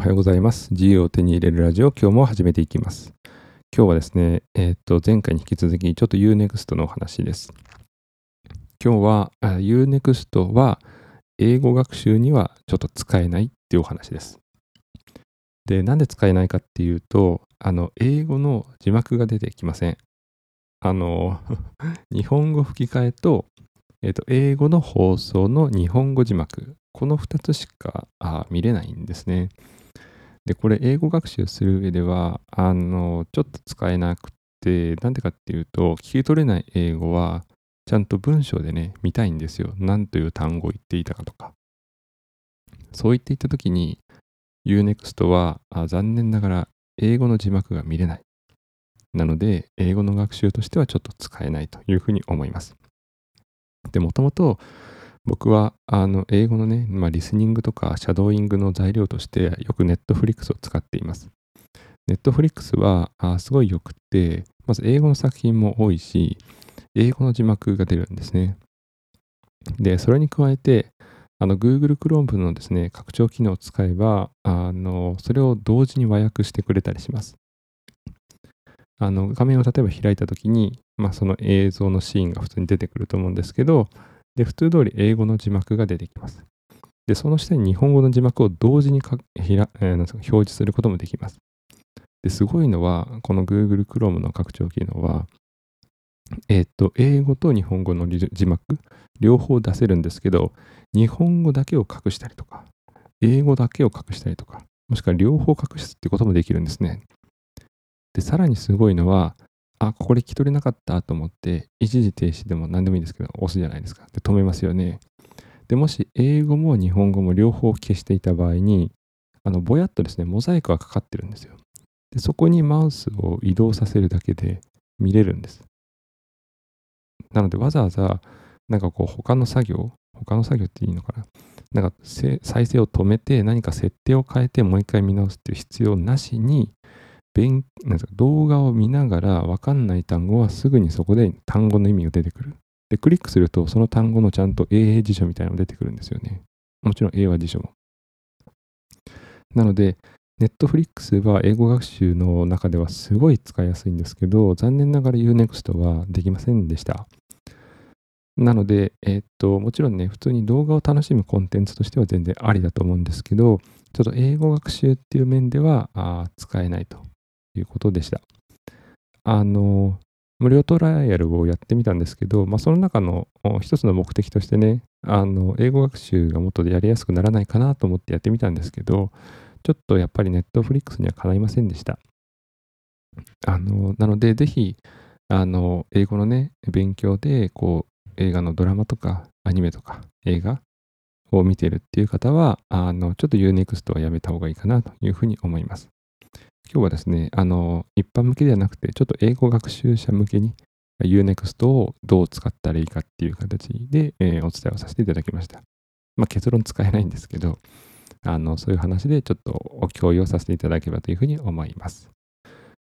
おはようございます。自由を手に入れるラジオ、今日も始めていきます。今日はですね、えっ、と、前回に引き続き、ちょっと Unext のお話です。今日は Unext は英語学習にはちょっと使えないっていうお話です。で、なんで使えないかっていうと、あの、英語の字幕が出てきません。あの、日本語吹き替えと、えっ、と、英語の放送の日本語字幕。この2つしか見れないんですね。で、これ英語学習する上では、あの、ちょっと使えなくて、なんでかっていうと、聞き取れない英語は、ちゃんと文章でね、見たいんですよ。何という単語を言っていたかとか。そう言っていたときに、Unext はあ残念ながら英語の字幕が見れない。なので、英語の学習としてはちょっと使えないというふうに思います。で、もともと僕はあの英語のね、まあ、リスニングとかシャドーイングの材料としてよく Netflix を使っています。Netflix はあすごい良くて、まず英語の作品も多いし、英語の字幕が出るんですね。で、それに加えて、あの Google Chrome のですね、拡張機能を使えば、あのそれを同時に和訳してくれたりします。あの画面を例えば開いたときに、まあ、その映像のシーンが普通に出てくると思うんですけど、で、普通通り英語の字幕が出てきます。で、その下に日本語の字幕を同時にかひら、えー、表示することもできます。で、すごいのは、この Google Chrome の拡張機能は、えっ、と、英語と日本語の字幕、両方出せるんですけど、日本語だけを隠したりとか、英語だけを隠したりとか、もしくは両方隠すってこともできるんですね。で、さらにすごいのは、あ、これ聞き取れなかったと思って、一時停止でも何でもいいんですけど、押すじゃないですか。で、止めますよね。で、もし英語も日本語も両方消していた場合に、あの、ぼやっとですね、モザイクがかかってるんですよ。で、そこにマウスを移動させるだけで見れるんです。なので、わざわざ、なんかこう、他の作業、他の作業っていいのかな。なんか、再生を止めて、何か設定を変えて、もう一回見直すっていう必要なしに、勉なんか動画を見ながら分かんない単語はすぐにそこで単語の意味が出てくる。で、クリックするとその単語のちゃんと英英辞書みたいなのが出てくるんですよね。もちろん英和辞書も。なので、ネットフリックスは英語学習の中ではすごい使いやすいんですけど、残念ながら Unext はできませんでした。なので、えー、っと、もちろんね、普通に動画を楽しむコンテンツとしては全然ありだと思うんですけど、ちょっと英語学習っていう面では使えないということでした。あの、無料トライアルをやってみたんですけど、まあ、その中の一つの目的としてね、あの、英語学習がもっとやりやすくならないかなと思ってやってみたんですけど、ちょっとやっぱりネットフリックスにはかないませんでした。あの、なので、ぜひ、あの、英語のね、勉強で、こう、映画のドラマとか、アニメとか、映画を見てるっていう方は、あの、ちょっと Unext はやめた方がいいかなというふうに思います。今日はですね、あの、一般向けではなくて、ちょっと英語学習者向けに Unext をどう使ったらいいかっていう形で、えー、お伝えをさせていただきました。まあ、結論使えないんですけど、あの、そういう話でちょっとお共有をさせていただければというふうに思います。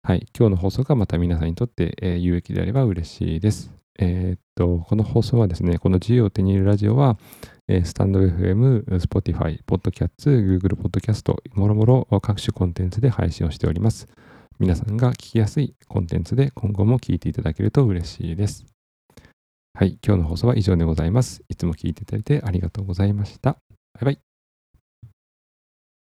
はい。今日の放送がまた皆さんにとって、えー、有益であれば嬉しいです。えー、っと、この放送はですね、この自由を手に入れるラジオは、スタンド FM、Spotify、Podcast、Google Podcast、もろもろ各種コンテンツで配信をしております。皆さんが聞きやすいコンテンツで今後も聞いていただけると嬉しいです。はい、今日の放送は以上でございます。いつも聞いていただいてありがとうございました。バイバイ。